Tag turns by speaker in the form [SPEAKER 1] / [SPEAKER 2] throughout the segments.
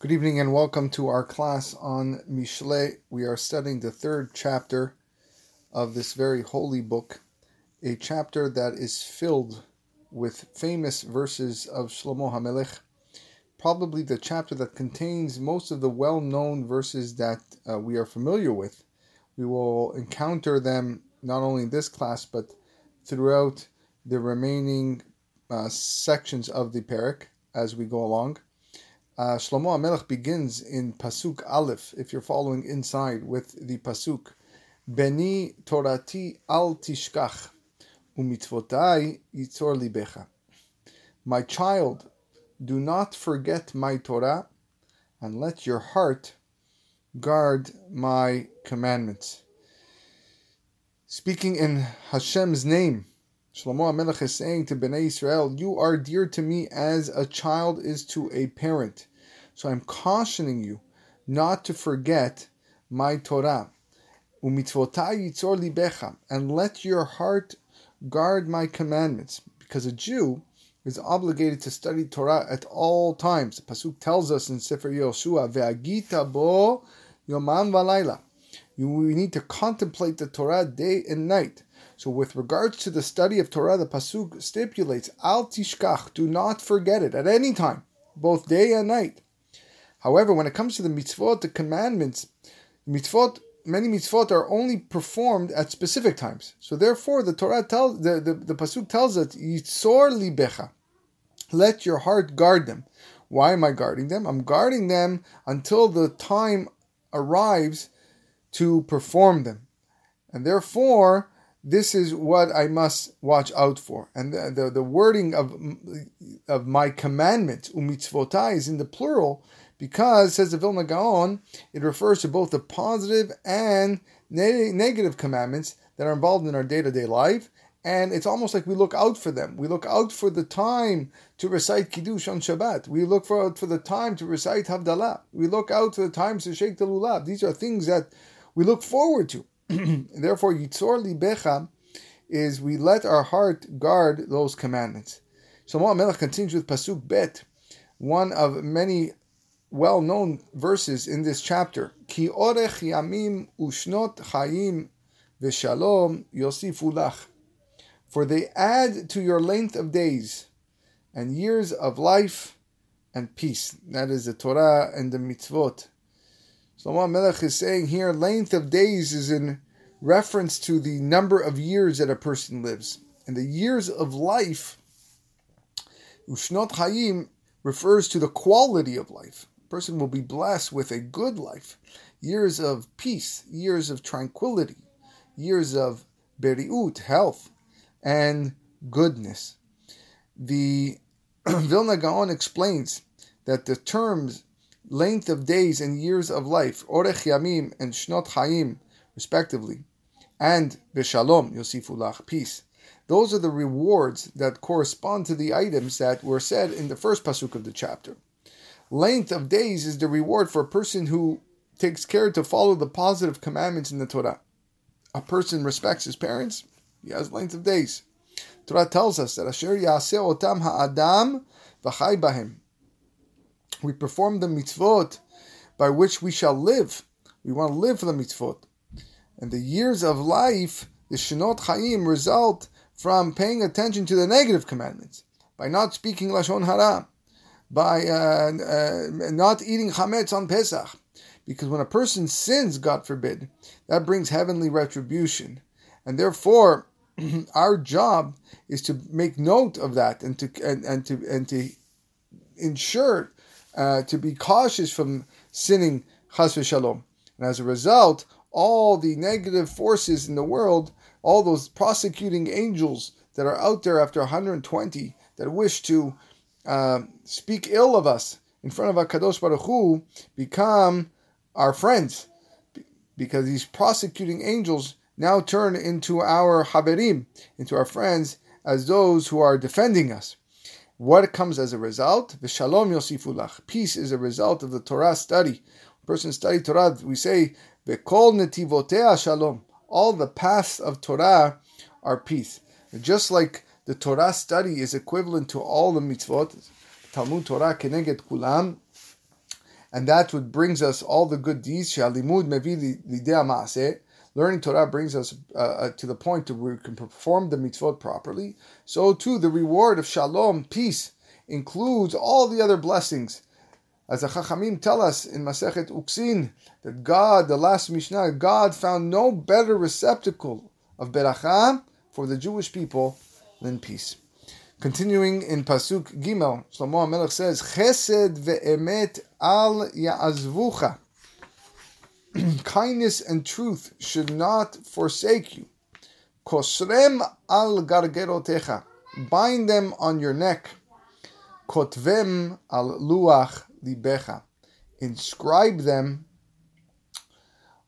[SPEAKER 1] Good evening and welcome to our class on Mishle. We are studying the third chapter of this very holy book, a chapter that is filled with famous verses of Shlomo HaMelech, probably the chapter that contains most of the well known verses that uh, we are familiar with. We will encounter them not only in this class but throughout the remaining uh, sections of the Perek as we go along. Uh, Shlomo HaMelech begins in Pasuk Aleph, if you're following inside with the Pasuk, Beni Torati al tishkach, umitzvotai yitzor libecha. My child, do not forget my Torah, and let your heart guard my commandments. Speaking in Hashem's name, Shlomo HaMelech is saying to Bnei Israel, You are dear to me as a child is to a parent. So I'm cautioning you not to forget my Torah. and let your heart guard my commandments. Because a Jew is obligated to study Torah at all times. The Pasuk tells us in Sefer Yoshua, Ve'agita bo yomam valayla. We need to contemplate the Torah day and night. So, with regards to the study of Torah, the pasuk stipulates, "Al tishkach," do not forget it at any time, both day and night. However, when it comes to the mitzvot, the commandments, mitzvot, many mitzvot are only performed at specific times. So, therefore, the Torah tells the, the, the pasuk tells us, "Yitzor libecha," let your heart guard them. Why am I guarding them? I'm guarding them until the time arrives to perform them, and therefore this is what I must watch out for. And the, the, the wording of, of my commandments, umitzvotai, is in the plural because, says the Vilna Gaon, it refers to both the positive and ne- negative commandments that are involved in our day to day life. And it's almost like we look out for them. We look out for the time to recite Kiddush on Shabbat. We look for, for the time to recite Havdalah. We look out for the times to shake the lulav. These are things that we look forward to. Therefore, Yitzor Libecha is we let our heart guard those commandments. So Melech continues with Pasuk Bet, one of many well-known verses in this chapter. Ki orech yamim ushnot chayim v'shalom yosifu lach. For they add to your length of days and years of life and peace. That is the Torah and the mitzvot. Shlomo Melech is saying here, length of days is in reference to the number of years that a person lives. And the years of life, Ushnot Hayim, refers to the quality of life. A person will be blessed with a good life, years of peace, years of tranquility, years of beriut, health, and goodness. The Vilna Gaon explains that the terms length of days and years of life, Orech Yamim and Shnot Chaim, respectively, and Beshalom, Yosifulach, peace. Those are the rewards that correspond to the items that were said in the first pasuk of the chapter. Length of days is the reward for a person who takes care to follow the positive commandments in the Torah. A person respects his parents, he has length of days. Torah tells us that Asher Yaseh Otam Ha'adam V'chai Bahim we perform the mitzvot by which we shall live. We want to live for the mitzvot. And the years of life, the shenot chaim, result from paying attention to the negative commandments, by not speaking lashon hara, by uh, uh, not eating chametz on Pesach. Because when a person sins, God forbid, that brings heavenly retribution. And therefore, our job is to make note of that and to and, and to and to ensure uh, to be cautious from sinning chas v'shalom. And as a result, all the negative forces in the world, all those prosecuting angels that are out there after 120 that wish to uh, speak ill of us in front of Hakadosh Baruch Hu, become our friends, because these prosecuting angels now turn into our haberim, into our friends, as those who are defending us. What comes as a result? V'shalom yosifulach. Peace is a result of the Torah study. Person study Torah, we say, v'kol netivotea shalom. All the paths of Torah are peace. Just like the Torah study is equivalent to all the mitzvot, Talmud Torah keneged kulam, and that's what brings us all the good deeds. Shalimud mevi lidei Learning Torah brings us uh, uh, to the point where we can perform the mitzvot properly. So too, the reward of shalom, peace, includes all the other blessings. As the Chachamim tell us in Masechet Uktzin, that God, the last Mishnah, God found no better receptacle of beracha for the Jewish people than peace. Continuing in Pasuk Gimel, Shlomo HaMelech says, Chesed ve'emet al ya'azvucha. Kindness and truth should not forsake you. Kosrem al gargerotecha. Bind them on your neck. Kotvem al luach libecha. Inscribe them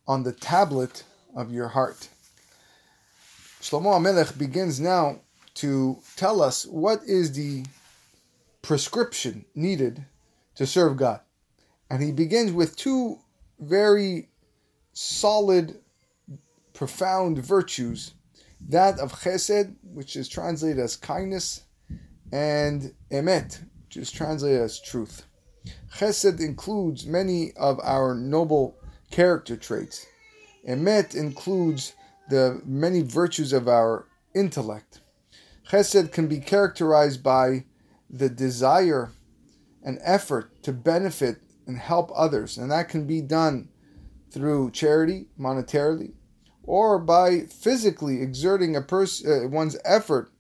[SPEAKER 1] on the tablet of your heart. Shlomo HaMelech begins now to tell us what is the prescription needed to serve God. And he begins with two very solid, profound virtues that of chesed, which is translated as kindness, and emet, which is translated as truth. Chesed includes many of our noble character traits. Emet includes the many virtues of our intellect. Chesed can be characterized by the desire and effort to benefit and help others, and that can be done through charity, monetarily, or by physically exerting a person uh, one's effort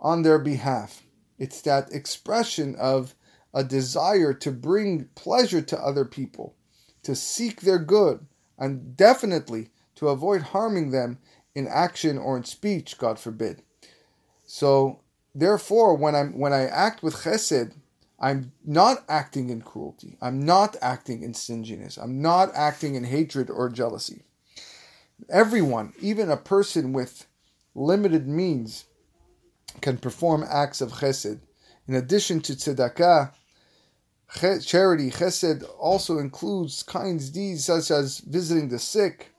[SPEAKER 1] on their behalf. It's that expression of a desire to bring pleasure to other people, to seek their good, and definitely to avoid harming them in action or in speech, God forbid. So therefore, when I'm when I act with chesed, I'm not acting in cruelty. I'm not acting in stinginess. I'm not acting in hatred or jealousy. Everyone, even a person with limited means, can perform acts of chesed. In addition to tzedakah, charity, chesed also includes kind deeds such as visiting the sick,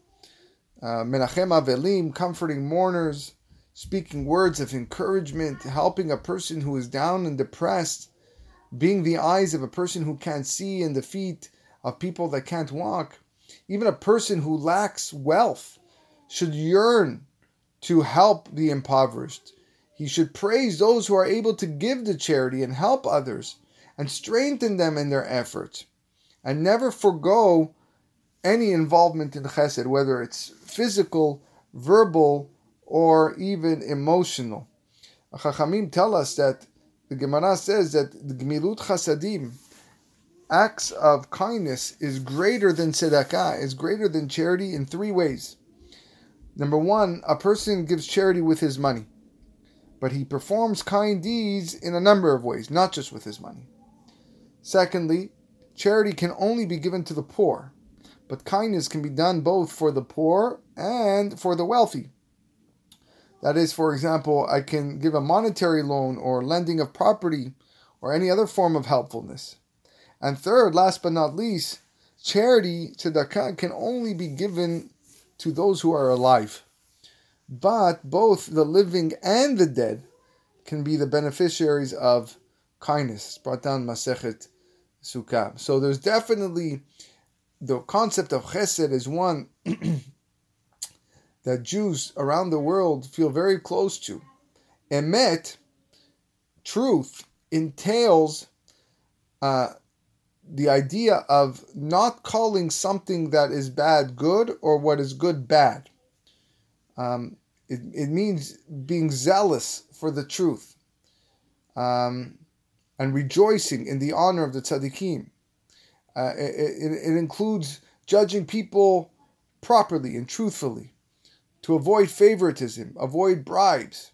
[SPEAKER 1] uh, menachem avelim, comforting mourners, speaking words of encouragement, helping a person who is down and depressed, being the eyes of a person who can't see and the feet of people that can't walk. Even a person who lacks wealth should yearn to help the impoverished. He should praise those who are able to give to charity and help others and strengthen them in their efforts. And never forego any involvement in chesed, whether it's physical, verbal, or even emotional. Chachamim tell us that the Gemara says that the Gmilut Chasadim, acts of kindness, is greater than tzedakah, is greater than charity in three ways. Number one, a person gives charity with his money, but he performs kind deeds in a number of ways, not just with his money. Secondly, charity can only be given to the poor, but kindness can be done both for the poor and for the wealthy. That is, for example, I can give a monetary loan or lending of property or any other form of helpfulness. And third, last but not least, charity, tzedakah, can only be given to those who are alive. But both the living and the dead can be the beneficiaries of kindness. It's brought down Masechet Sukkah. So there's definitely the concept of chesed is one that Jews around the world feel very close to. Emet, truth, entails uh, the idea of not calling something that is bad good or what is good bad. Um, it, it means being zealous for the truth um, and rejoicing in the honor of the tzaddikim. Uh, it, it, it includes judging people properly and truthfully to avoid favoritism, avoid bribes.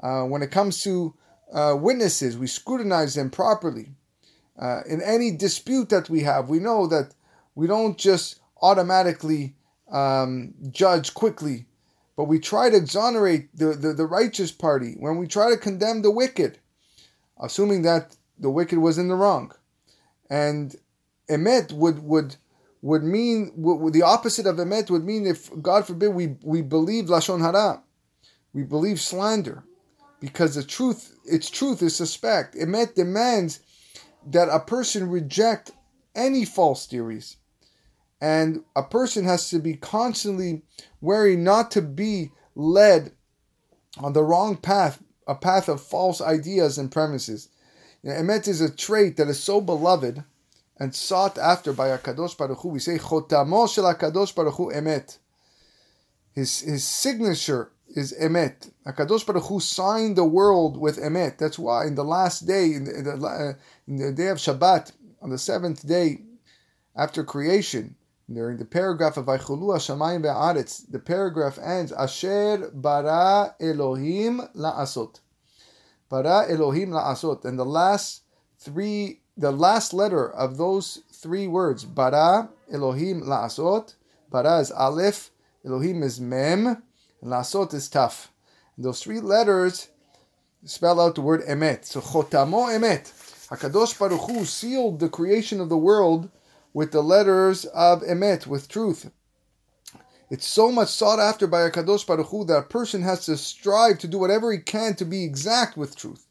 [SPEAKER 1] Uh, when it comes to uh, witnesses, we scrutinize them properly. Uh, in any dispute that we have, we know that we don't just automatically um, judge quickly, but we try to exonerate the, the, the righteous party when we try to condemn the wicked, assuming that the wicked was in the wrong. And Emet would, would would mean the opposite of emet would mean if God forbid we we believe lashon hara, we believe slander, because the truth its truth is suspect. Emet demands that a person reject any false theories. And a person has to be constantly wary not to be led on the wrong path, a path of false ideas and premises. Emet is a trait that is so beloved and sought after by Akadosh Baruch Hu. We say Chotamo shel Akadosh Baruch Hu emet. His his signature is emet. Akadosh Baruch Hu signed the world with emet. That's why in the last day, in the, in the, uh, in the day of Shabbat, on the seventh day after creation, during the paragraph of Vaychulu Hashamayim Ve'aretz, the paragraph ends Asher bara Elohim la'asot. Bara Elohim la'asot. And the last three, the last letter of those three words, bara Elohim la'asot. Bara is Aleph, Elohim is Mem, and la'asot is Taf. And those three letters spell out the word Emet. So Chotamo Emet. Hakadosh Baruch Hu sealed the creation of the world with the letters of emet, with truth. It's so much sought after by a Kadosh Baruch Hu that a person has to strive to do whatever he can to be exact with truth.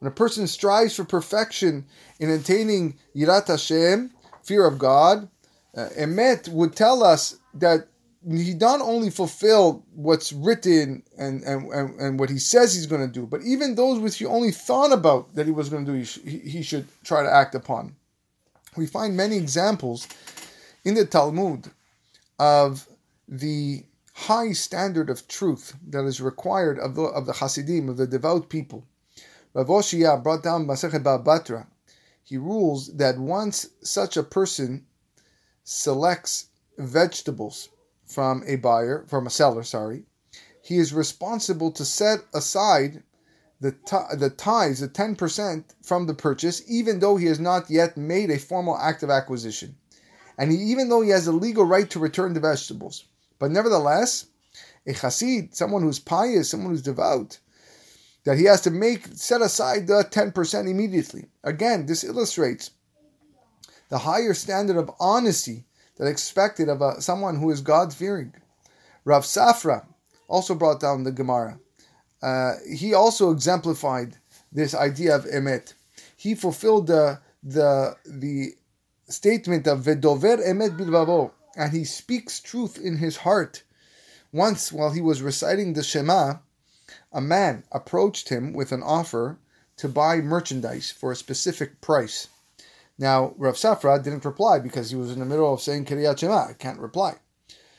[SPEAKER 1] When a person strives for perfection in attaining Yirat Hashem, fear of God, uh, emet would tell us that he not only fulfilled what's written and, and, and, and what he says he's going to do, but even those which he only thought about that he was going to do, he, sh- he should try to act upon we find many examples in the Talmud of the high standard of truth that is required of the, of the Hasidim, of the devout people. Rav brought down Masechet Batra. He rules that once such a person selects vegetables from a buyer, from a seller, sorry, he is responsible to set aside the, the tithes, the 10% from the purchase, even though he has not yet made a formal act of acquisition. And he, even though he has a legal right to return the vegetables. But nevertheless, a chassid, someone who's pious, someone who's devout, that he has to make set aside the 10% immediately. Again, this illustrates the higher standard of honesty that expected of a, someone who is God fearing. Rav Safra also brought down the Gemara uh, he also exemplified this idea of emet. He fulfilled the the the statement of vedover emet bilvavo, and he speaks truth in his heart. Once, while he was reciting the Shema, a man approached him with an offer to buy merchandise for a specific price. Now, Rav Safra didn't reply because he was in the middle of saying Kriyat Shema. I can't reply.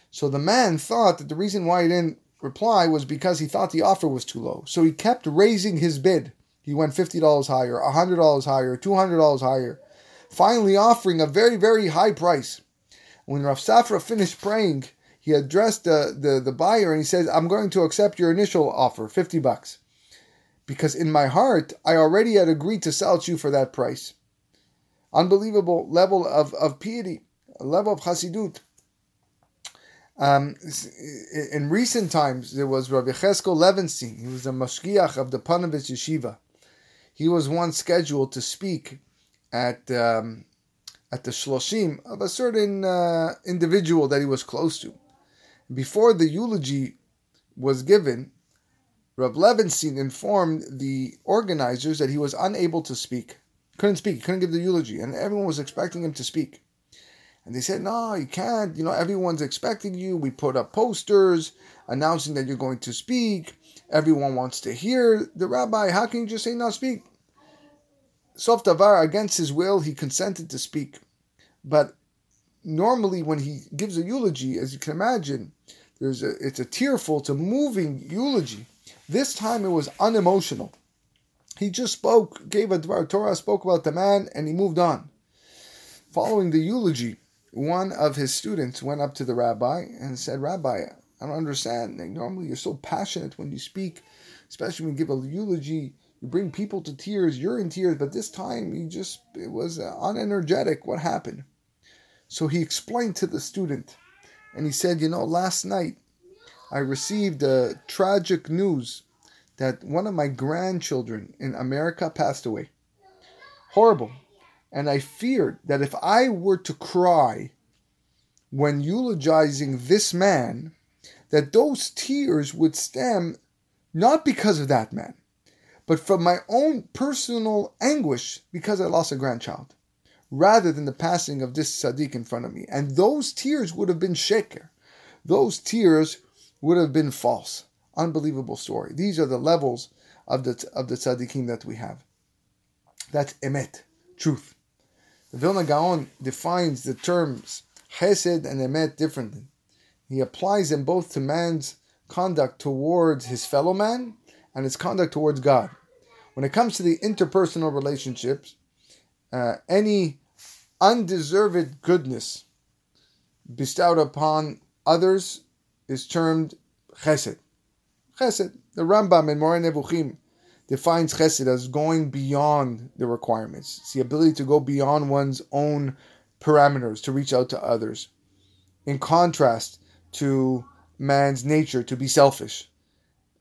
[SPEAKER 1] So the man thought that the reason why he didn't reply was because he thought the offer was too low. So he kept raising his bid. He went $50 higher, $100 higher, $200 higher, finally offering a very, very high price. When Rav Safra finished praying, he addressed the, the, the buyer and he says, I'm going to accept your initial offer, 50 bucks. Because in my heart, I already had agreed to sell to you for that price. Unbelievable level of, of piety, a level of chasidut. Um, in recent times, there was Rabbi Cheskel Levenstein. He was a mashgiach of the Ponevezh Yeshiva. He was once scheduled to speak at um, at the shloshim of a certain uh, individual that he was close to. Before the eulogy was given, Rav Levenstein informed the organizers that he was unable to speak. Couldn't speak, couldn't give the eulogy, and everyone was expecting him to speak. And they said, no, you can't. You know, everyone's expecting you. We put up posters announcing that you're going to speak. Everyone wants to hear the rabbi. How can you just say not speak? Sof Davar, against his will, he consented to speak. But normally, when he gives a eulogy, as you can imagine, there's a, it's a tearful, it's a moving eulogy. This time it was unemotional. He just spoke, gave a Dvar Torah, spoke about the man, and he moved on. Following the eulogy, one of his students went up to the rabbi and said, Rabbi, I don't understand. Like, normally you're so passionate when you speak, especially when you give a eulogy. You bring people to tears. You're in tears, but this time you just, it was uh, unenergetic. What happened? So he explained to the student, and he said, You know, last night I received a tragic news that one of my grandchildren in America passed away. Horrible. And I feared that if I were to cry when eulogizing this man, that those tears would stem not because of that man, but from my own personal anguish because I lost a grandchild. Rather than the passing of this tzaddik in front of me. And those tears would have been sheker. Those tears would have been false. Unbelievable story. These are the levels of the of the tzaddikim that we have. That's emet, truth. The Vilna Gaon defines the terms chesed and emet differently. He applies them both to man's conduct towards his fellow man and his conduct towards God. When it comes to the interpersonal relationships, uh, any undeserved goodness bestowed upon others is termed chesed. Chesed. The Rambam in Moreh Nevuchim defines chesed as going beyond the requirements. It's the ability to go beyond one's own parameters to reach out to others. In contrast to man's nature to be selfish.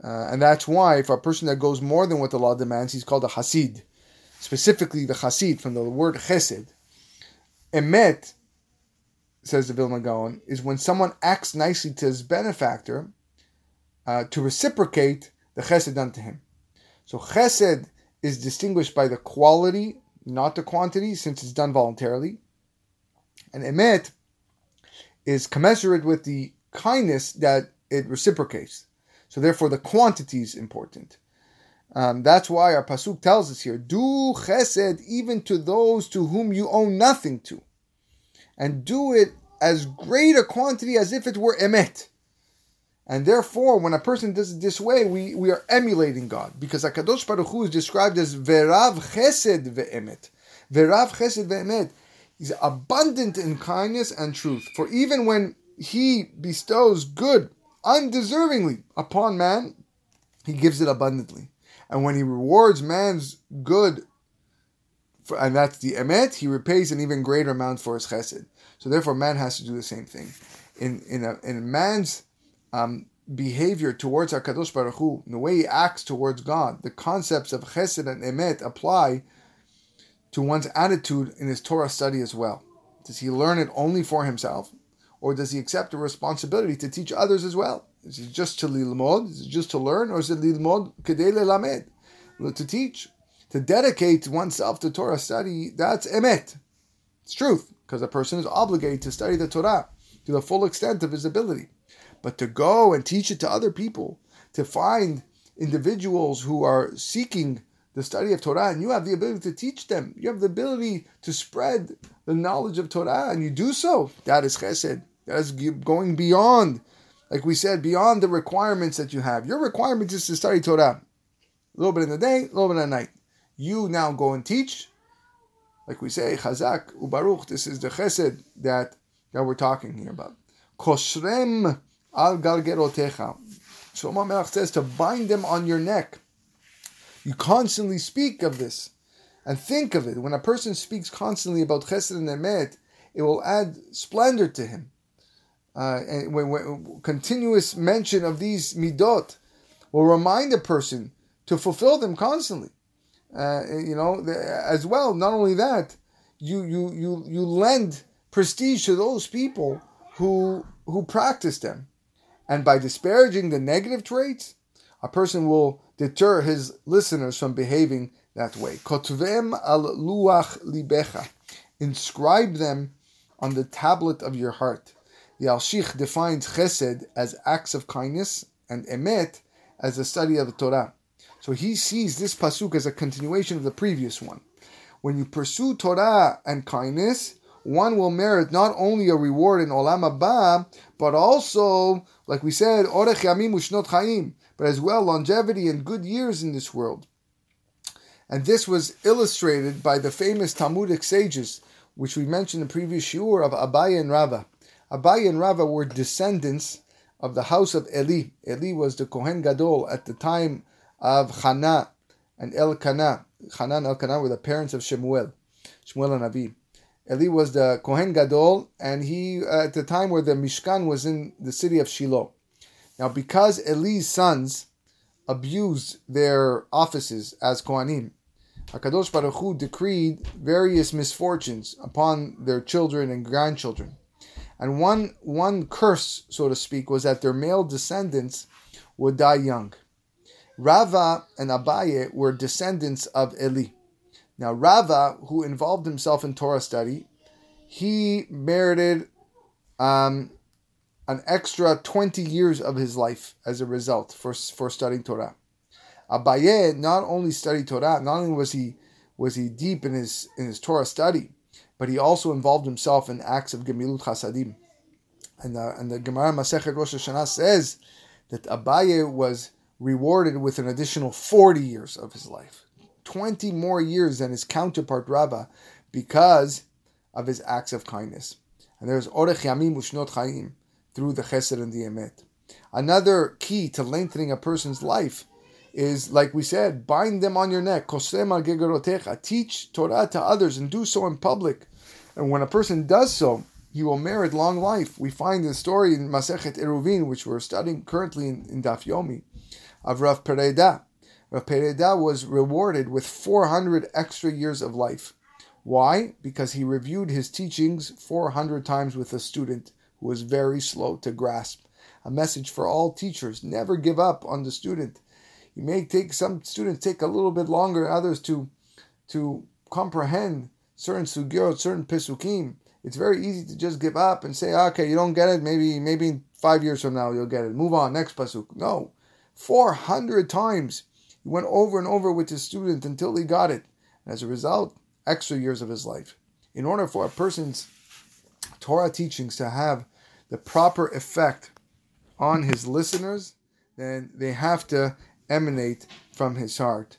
[SPEAKER 1] Uh, and that's why, for a person that goes more than what the law demands, he's called a Hasid. Specifically, the Hasid from the word Chesed. Emet, says the Vilna Gaon, is when someone acts nicely to his benefactor uh, to reciprocate the Chesed done to him. So Chesed is distinguished by the quality, not the quantity, since it's done voluntarily. And Emet is commensurate with the kindness that it reciprocates. So therefore, the quantity is important. Um, that's why our pasuk tells us here: "Do chesed even to those to whom you owe nothing to, and do it as great a quantity as if it were emet." And therefore, when a person does it this way, we, we are emulating God because Hakadosh Baruch Hu is described as verav chesed ve'emet. Verav chesed ve'emet. He's abundant in kindness and truth. For even when he bestows good undeservingly upon man, he gives it abundantly. And when he rewards man's good, for, and that's the emet, he repays an even greater amount for his chesed. So therefore, man has to do the same thing. In in a, in man's um, behavior towards Hakadosh Baruch Hu, the way he acts towards God, the concepts of chesed and emet apply to one's attitude in his Torah study as well. Does he learn it only for himself, or does he accept the responsibility to teach others as well? Is it just to lilmod? Is it just to learn, or is it lilmod kedei lamed, to teach, to dedicate oneself to Torah study? That's emet. It's truth, because a person is obligated to study the Torah to the full extent of his ability. But to go and teach it to other people, to find individuals who are seeking the study of Torah, and you have the ability to teach them, you have the ability to spread the knowledge of Torah, and you do so, that is chesed. That is going beyond, like we said, beyond the requirements that you have. Your requirement is to study Torah. A little bit in the day, a little bit at night. You now go and teach. Like we say, Chazak Ubaruch, this is the chesed that, that we're talking here about. Koshrem al galgerotecha. Shlomo Melech says to bind them on your neck. You constantly speak of this and think of it. When a person speaks constantly about chesed and emet, it will add splendor to him. Uh, and when, when, continuous mention of these midot will remind a person to fulfill them constantly. Uh, you know, as well. Not only that, you you you you lend prestige to those people who who practice them. And by disparaging the negative traits, a person will deter his listeners from behaving that way. Kotvem al luach libecha. Inscribe them on the tablet of your heart. The Alshich defines chesed as acts of kindness and emet as the study of the Torah. So he sees this pasuk as a continuation of the previous one. When you pursue Torah and kindness, one will merit not only a reward in Olam Haba, but also, like we said, Orech Yamim Ushnot Chaim, but as well longevity and good years in this world. And this was illustrated by the famous Talmudic sages, which we mentioned in the previous shiur of Abaye and Rava. Abaye and Rava were descendants of the house of Eli. Eli was the Kohen Gadol at the time of Hannah and Elkanah. Hannah and Elkanah were the parents of Shemuel, Shemuel and Avi. Eli was the Kohen Gadol, and he uh, at the time where the Mishkan was in the city of Shiloh. Now, because Eli's sons abused their offices as Kohanim, Hakadosh Baruch Hu decreed various misfortunes upon their children and grandchildren, and one one curse, so to speak, was that their male descendants would die young. Rava and Abaye were descendants of Eli. Now, Rava, who involved himself in Torah study, he merited um, an extra 20 years of his life as a result for, for studying Torah. Abaye not only studied Torah, not only was he was he deep in his in his Torah study, but he also involved himself in acts of gemilut chasadim. And the, and the Gemara Masechet Rosh Hashanah says that Abaye was rewarded with an additional 40 years of his life, 20 more years than his counterpart Rava, because of his acts of kindness. And there's Orech Yamim Ushnot Chaim through the Chesed and the Emet. Another key to lengthening a person's life is, like we said, bind them on your neck. Teach Torah to others and do so in public. And when a person does so, he will merit long life. We find the story in Masechet Eruvin, which we're studying currently in, in Daf Yomi, of Rav Pereda. Rav Pereda was rewarded with 400 extra years of life. Why? Because he reviewed his teachings 400 times with a student who was very slow to grasp. A message for all teachers never give up on the student. You may take some students take a little bit longer others to to comprehend certain sugyot, certain pisukim. It's very easy to just give up and say, okay, you don't get it. Maybe maybe five years from now you'll get it. Move on, next pasuk. No, four hundred times he went over and over with his student until he got it. And as a result, extra years of his life. In order for a person's Torah teachings to have the proper effect on his listeners, then they have to emanate from his heart.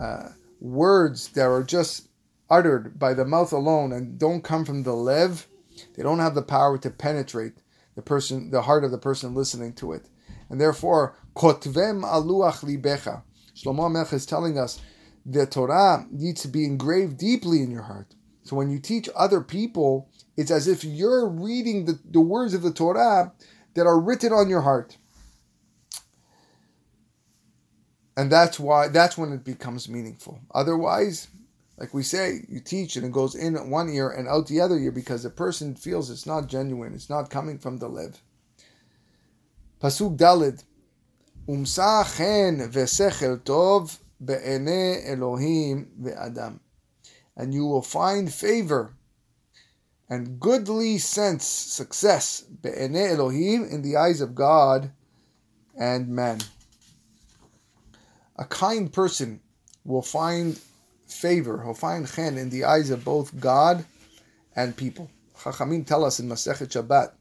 [SPEAKER 1] Uh, words that are just uttered by the mouth alone and don't come from the lev, they don't have the power to penetrate the person, the heart of the person listening to it. And therefore, kotvem aluach libecha. Shlomo Melech is telling us the Torah needs to be engraved deeply in your heart. So when you teach other people, it's as if you're reading the, the words of the Torah that are written on your heart. And that's why that's when it becomes meaningful. Otherwise, like we say, you teach and it goes in one ear and out the other ear because the person feels it's not genuine, it's not coming from the lev. Pasuk Dalid. Umsa chen vesechel tov be'ene Elohim ve'adam. And you will find favor and goodly sense, success, be'ene Elohim, in the eyes of God and man. A kind person will find favor, he'll find chen in the eyes of both God and people. Chachamim tell us in Masechet Shabbat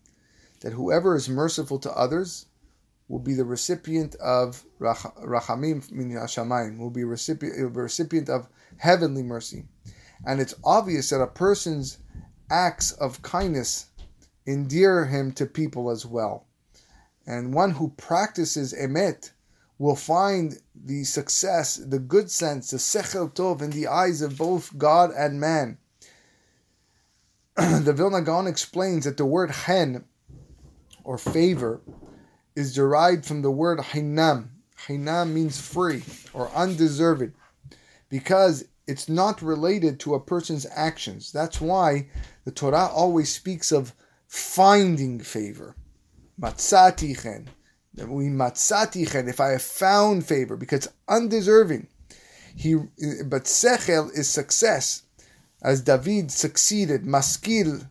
[SPEAKER 1] that whoever is merciful to others will be the recipient of rachamim min hashamayim, will be recipient, recipient of heavenly mercy. And it's obvious that a person's acts of kindness endear him to people as well. And one who practices emet will find the success, the good sense, the sechel tov in the eyes of both God and man. the Vilna Gaon explains that the word chen, or favor, is derived from the word hinam. Hinam means free or undeserved, because it's not related to a person's actions. That's why the Torah always speaks of finding favor. Matzati chen if I have found favor, because undeserving. He, but sechel is success, as David succeeded. Maskil,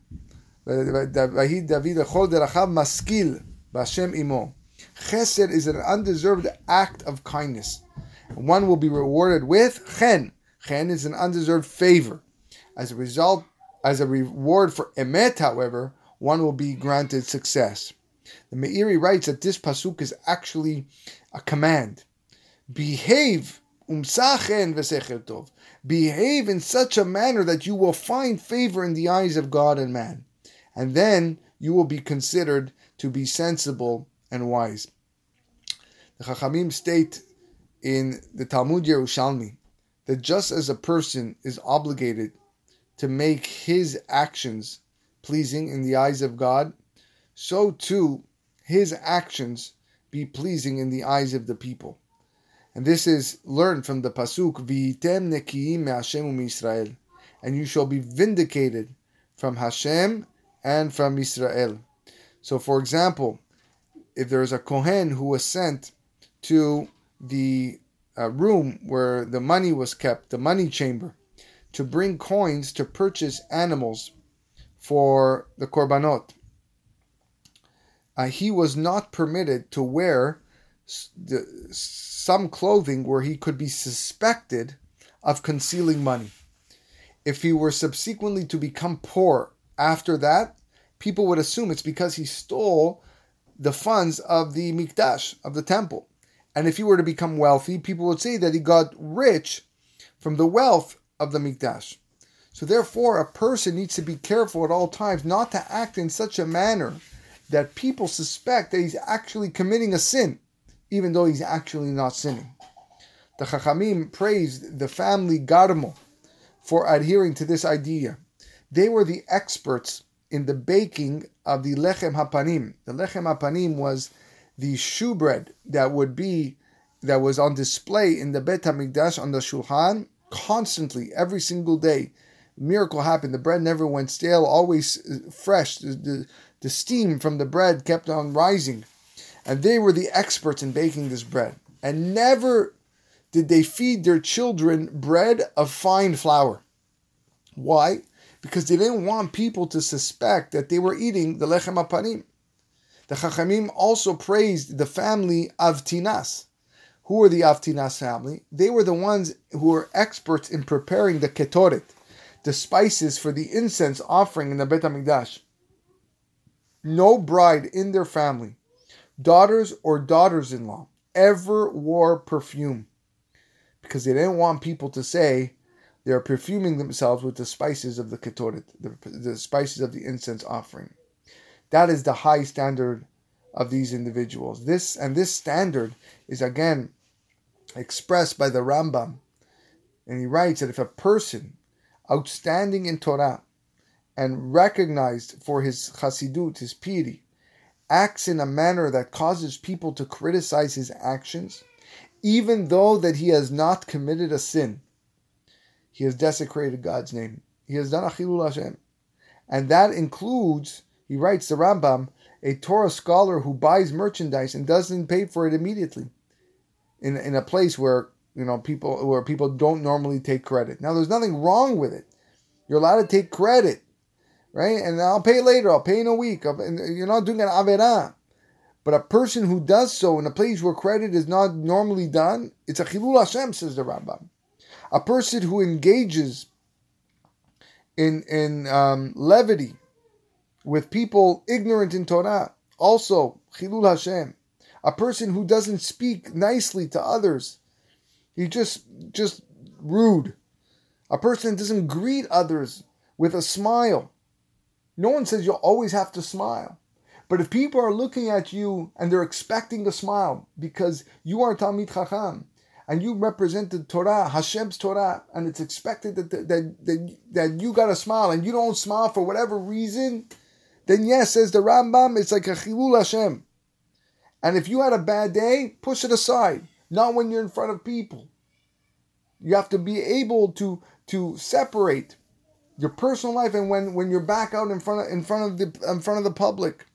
[SPEAKER 1] David echol derachav maskil, Bashem imo. Chesed is an undeserved act of kindness. One will be rewarded with chen. Chen is an undeserved favor. As a result, as a reward for emet, however, one will be granted success. The Meiri writes that this pasuk is actually a command. Behave umsachen tov. Behave in such a manner that you will find favor in the eyes of God and man, and then you will be considered to be sensible and wise. The Chachamim state in the Talmud Yerushalmi that just as a person is obligated to make his actions pleasing in the eyes of God, so too his actions be pleasing in the eyes of the people. And this is learned from the pasuk V'item nekiim me'Hashem u'Misrael, and you shall be vindicated from Hashem and from Israel. So, for example, if there is a kohen who was sent to the uh, room where the money was kept, the money chamber, to bring coins to purchase animals for the korbanot. Uh, he was not permitted to wear some clothing where he could be suspected of concealing money. If he were subsequently to become poor after that, people would assume it's because he stole the funds of the mikdash, of the temple. And if he were to become wealthy, people would say that he got rich from the wealth of the mikdash. So therefore, a person needs to be careful at all times not to act in such a manner that people suspect that he's actually committing a sin, even though he's actually not sinning. The Chachamim praised the family Garmo for adhering to this idea. They were the experts in the baking of the lechem hapanim. The lechem hapanim was the shewbread that would be that was on display in the Bet Hamikdash on the shulchan constantly every single day. Miracle happened. The bread never went stale, always uh, fresh. The, the, the steam from the bread kept on rising, and they were the experts in baking this bread. And never did they feed their children bread of fine flour. Why? because they didn't want people to suspect that they were eating the lechem apanim. The Chachamim also praised the family Avtinas. Who were the Avtinas family? They were the ones who were experts in preparing the ketoret, the spices for the incense offering in the Bet HaMikdash. No bride in their family, daughters or daughters-in-law, ever wore perfume because they didn't want people to say they are perfuming themselves with the spices of the ketoret, the, the spices of the incense offering. That is the high standard of these individuals. This and this standard is again expressed by the Rambam, and he writes that if a person outstanding in Torah and recognized for his chasidut, his piety, acts in a manner that causes people to criticize his actions, even though that he has not committed a sin, he has desecrated God's name. He has done Achilul Hashem. And that includes, he writes, the Rambam, a Torah scholar who buys merchandise and doesn't pay for it immediately in, in a place where you know people where people don't normally take credit. Now there's nothing wrong with it. You're allowed to take credit, right? And I'll pay later. I'll pay in a week. You're not doing an avera. But a person who does so in a place where credit is not normally done, it's a chilul Hashem, says the Rambam. A person who engages in in um, levity with people ignorant in Torah, also chilul Hashem. A person who doesn't speak nicely to others, he just just rude. A person doesn't greet others with a smile. No one says you'll always have to smile. But if people are looking at you and they're expecting a smile because you are Talmid Chacham, and you represent the Torah, Hashem's Torah, and it's expected that, that, that, that you got a smile and you don't smile for whatever reason, then yes, says the Rambam, it's like a Chilul Hashem. And if you had a bad day, push it aside. Not when you're in front of people. You have to be able to to separate your personal life and when, when you're back out in front of in front of the in front of the public.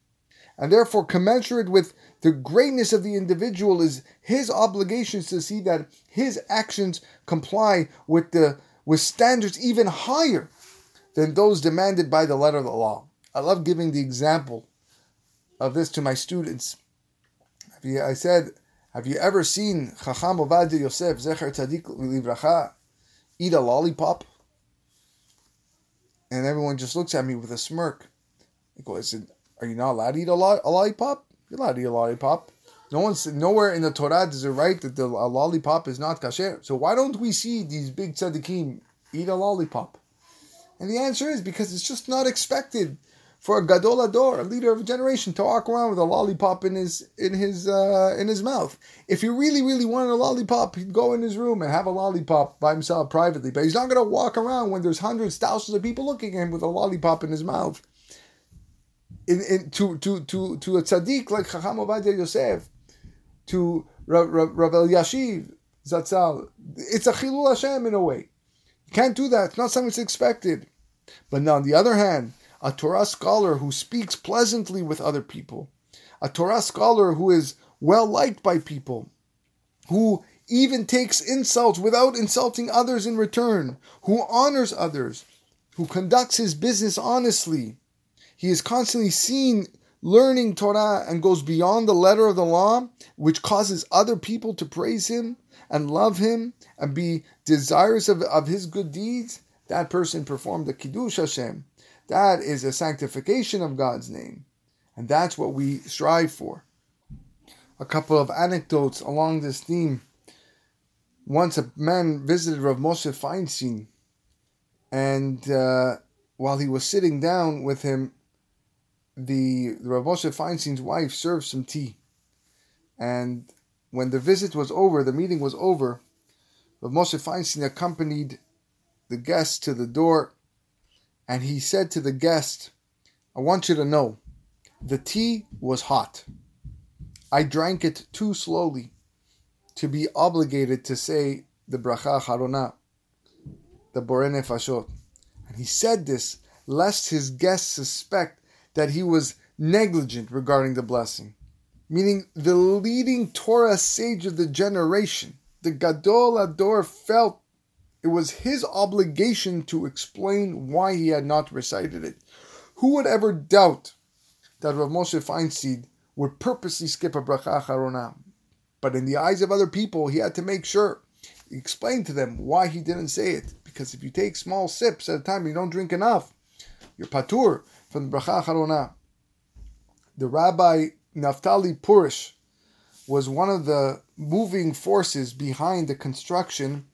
[SPEAKER 1] And therefore commensurate with the greatness of the individual is his obligations to see that his actions comply with the with standards even higher than those demanded by the letter of the law. I love giving the example of this to my students. I said, have you ever seen Chacham Ovadia Yosef Zecher Tzadik Livracha eat a lollipop? And everyone just looks at me with a smirk. I go, are you not allowed to eat a, lo- a lollipop? You're allowed to eat a lollipop. No one's nowhere in the Torah does it write that the a lollipop is not kasher. So why don't we see these big tzaddikim eat a lollipop? And the answer is because it's just not expected for a gadol ador, a leader of a generation, to walk around with a lollipop in his in his uh, in his mouth. If he really really wanted a lollipop, he'd go in his room and have a lollipop by himself privately. But he's not going to walk around when there's hundreds, thousands of people looking at him with a lollipop in his mouth in, in to to to to a tzaddik like Chacham Ovadia Yosef, to Rav, Elyashiv Zatzal, it's a chilul Hashem in a way. You can't do that. It's not something that's expected. But now, on the other hand, a Torah scholar who speaks pleasantly with other people, a Torah scholar who is well liked by people, who even takes insults without insulting others in return, who honors others, who conducts his business honestly. He is constantly seen learning Torah and goes beyond the letter of the law, which causes other people to praise him and love him and be desirous of, of his good deeds, that person performed the Kiddush Hashem. That is a sanctification of God's name. And that's what we strive for. A couple of anecdotes along this theme. Once a man visited Rav Moshe Feinstein, and uh, while he was sitting down with him, the, Rav Moshe Feinstein's wife served some tea. And when the visit was over, the meeting was over, Rav Moshe Feinstein accompanied the guest to the door, and he said to the guest, I want you to know, the tea was hot. I drank it too slowly to be obligated to say the bracha acharona, the borei nefashot. And he said this lest his guests suspect that he was negligent regarding the blessing. Meaning, the leading Torah sage of the generation, the Gadol Hador, felt it was his obligation to explain why he had not recited it. Who would ever doubt that Rav Moshe Feinstein would purposely skip a bracha acharona? But in the eyes of other people, he had to make sure. He explained to them why he didn't say it. Because if you take small sips at a time, you don't drink enough. You're patur from the bracha acharona. The Rabbi Naftali Porush was one of the moving forces behind the construction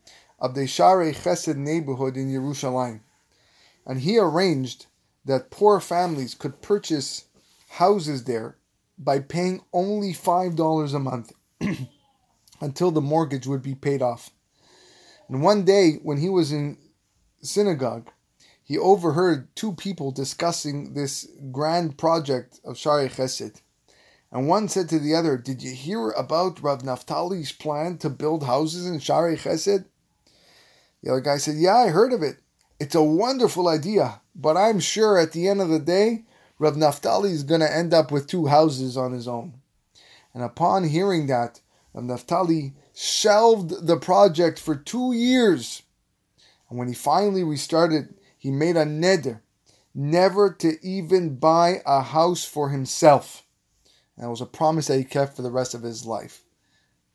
[SPEAKER 1] of the Shaarei Chesed neighborhood in Yerushalayim. And he arranged that poor families could purchase houses there by paying only $5 a month until the mortgage would be paid off. And one day, when he was in synagogue, he overheard two people discussing this grand project of Shaarei Chesed. And one said to the other, Did you hear about Rav Naftali's plan to build houses in Shaarei Chesed? The other guy said, Yeah, I heard of it. It's a wonderful idea, but I'm sure at the end of the day, Rav Naftali is going to end up with two houses on his own. And upon hearing that, Rav Naftali shelved the project for two years. And when he finally restarted, he made a neder, never to even buy a house for himself. And was a promise that he kept for the rest of his life.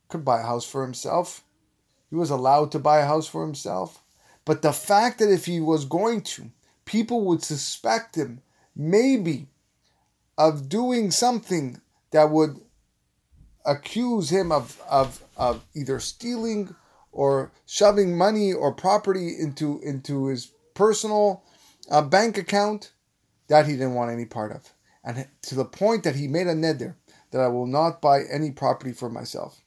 [SPEAKER 1] Could buy a house for himself, he was allowed to buy a house for himself. But the fact that if he was going to, people would suspect him, maybe, of doing something that would accuse him of, of, of either stealing or shoving money or property into, into his personal uh, bank account, that he didn't want any part of. And to the point that he made a neder that I will not buy any property for myself.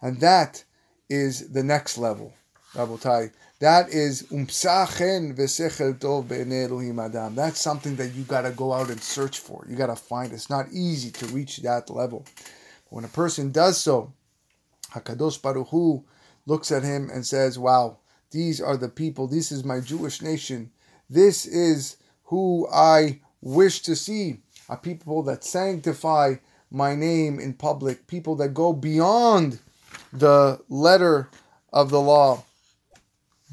[SPEAKER 1] And that is the next level, Rabotai. That is umsachen v'sechel tov Elohim adam. That's something that you got to go out and search for. You got to find. It's not easy to reach that level. But when a person does so, Hakadosh Baruch Hu looks at him and says, "Wow, these are the people. This is my Jewish nation. This is who I wish to see. A people that sanctify my name in public. People that go beyond." The letter of the law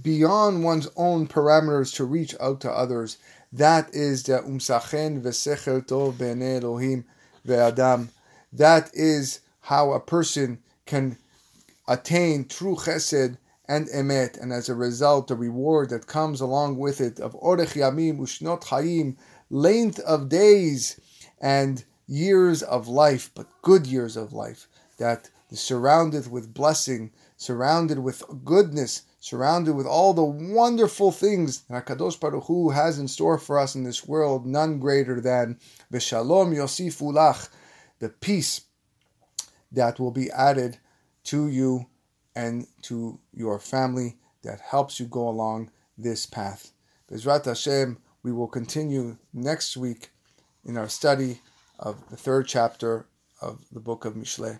[SPEAKER 1] beyond one's own parameters to reach out to others. That is the umsachen v'sechel tov b'einei Elohim ve'adam. That is how a person can attain true chesed and emet, and as a result, the reward that comes along with it of orech yamim ushnot chayim, length of days and years of life, but good years of life that surrounded with blessing, surrounded with goodness, surrounded with all the wonderful things that Hakadosh Baruch Hu has in store for us in this world, none greater than V'Shalom Yosifu Lach, the peace that will be added to you and to your family that helps you go along this path. Bezrat Hashem, we will continue next week in our study of the third chapter of the book of Mishle.